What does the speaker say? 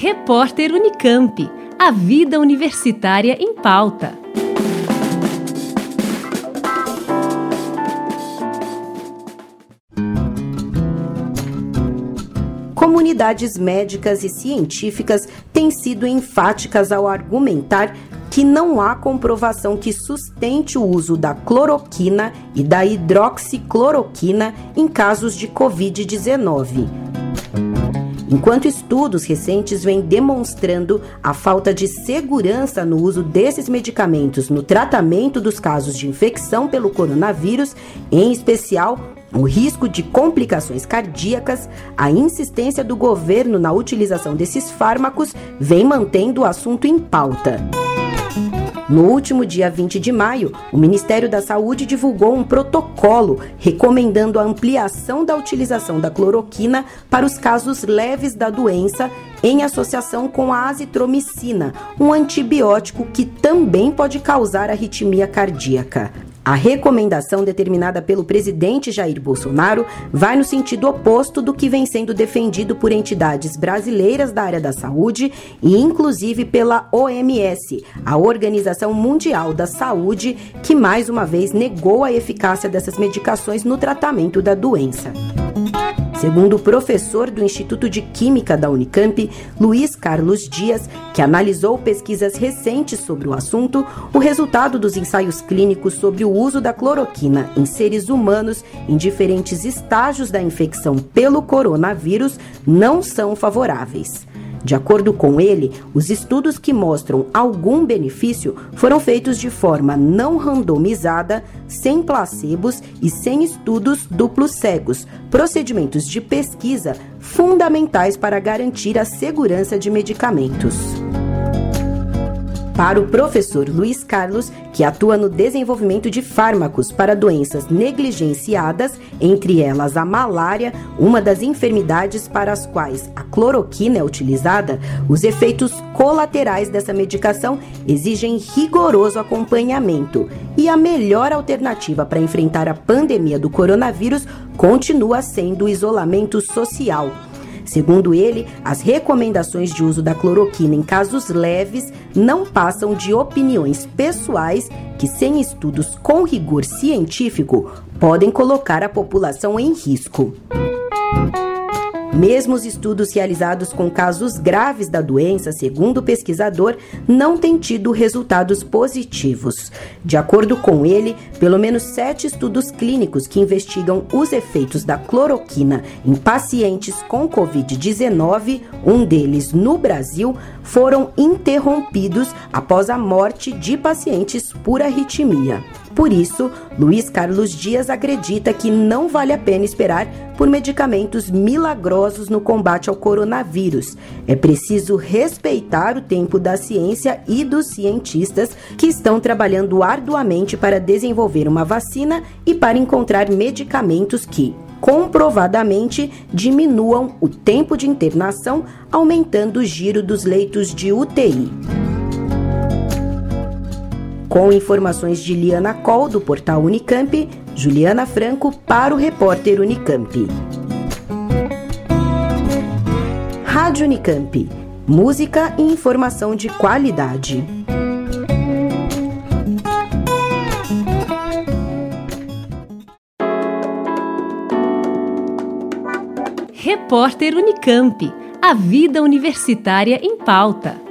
Repórter Unicamp. A vida universitária em pauta. Comunidades médicas e científicas têm sido enfáticas ao argumentar que não há comprovação que sustente o uso da cloroquina e da hidroxicloroquina em casos de Covid-19 enquanto estudos recentes vêm demonstrando a falta de segurança no uso desses medicamentos no tratamento dos casos de infecção pelo coronavírus, em especial o risco de complicações cardíacas, a insistência do governo na utilização desses fármacos vem mantendo o assunto em pauta. No último dia 20 de maio, o Ministério da Saúde divulgou um protocolo recomendando a ampliação da utilização da cloroquina para os casos leves da doença em associação com a azitromicina, um antibiótico que também pode causar arritmia cardíaca. A recomendação determinada pelo presidente Jair Bolsonaro vai no sentido oposto do que vem sendo defendido por entidades brasileiras da área da saúde e inclusive pela OMS, a Organização Mundial da Saúde, que mais uma vez negou a eficácia dessas medicações no tratamento da doença. Segundo o professor do Instituto de Química da Unicamp, Luiz Carlos Dias, que analisou pesquisas recentes sobre o assunto, o resultado dos ensaios clínicos sobre o uso da cloroquina em seres humanos em diferentes estágios da infecção pelo coronavírus não são favoráveis. De acordo com ele, os estudos que mostram algum benefício foram feitos de forma não randomizada, sem placebos e sem estudos duplos cegos, procedimentos de pesquisa fundamentais para garantir a segurança de medicamentos. Para o professor Luiz Carlos, que atua no desenvolvimento de fármacos para doenças negligenciadas, entre elas a malária, uma das enfermidades para as quais a cloroquina é utilizada, os efeitos colaterais dessa medicação exigem rigoroso acompanhamento. E a melhor alternativa para enfrentar a pandemia do coronavírus continua sendo o isolamento social. Segundo ele, as recomendações de uso da cloroquina em casos leves não passam de opiniões pessoais que, sem estudos com rigor científico, podem colocar a população em risco. Mesmo os estudos realizados com casos graves da doença, segundo o pesquisador, não têm tido resultados positivos. De acordo com ele, pelo menos sete estudos clínicos que investigam os efeitos da cloroquina em pacientes com Covid-19, um deles no Brasil, foram interrompidos após a morte de pacientes por arritmia. Por isso, Luiz Carlos Dias acredita que não vale a pena esperar por medicamentos milagrosos no combate ao coronavírus. É preciso respeitar o tempo da ciência e dos cientistas que estão trabalhando arduamente para desenvolver uma vacina e para encontrar medicamentos que, comprovadamente diminuam o tempo de internação, aumentando o giro dos leitos de UTI. Com informações de Liana Coll, do portal Unicamp, Juliana Franco para o repórter Unicamp. Rádio Unicamp. Música e informação de qualidade. Repórter Unicamp. A vida universitária em pauta.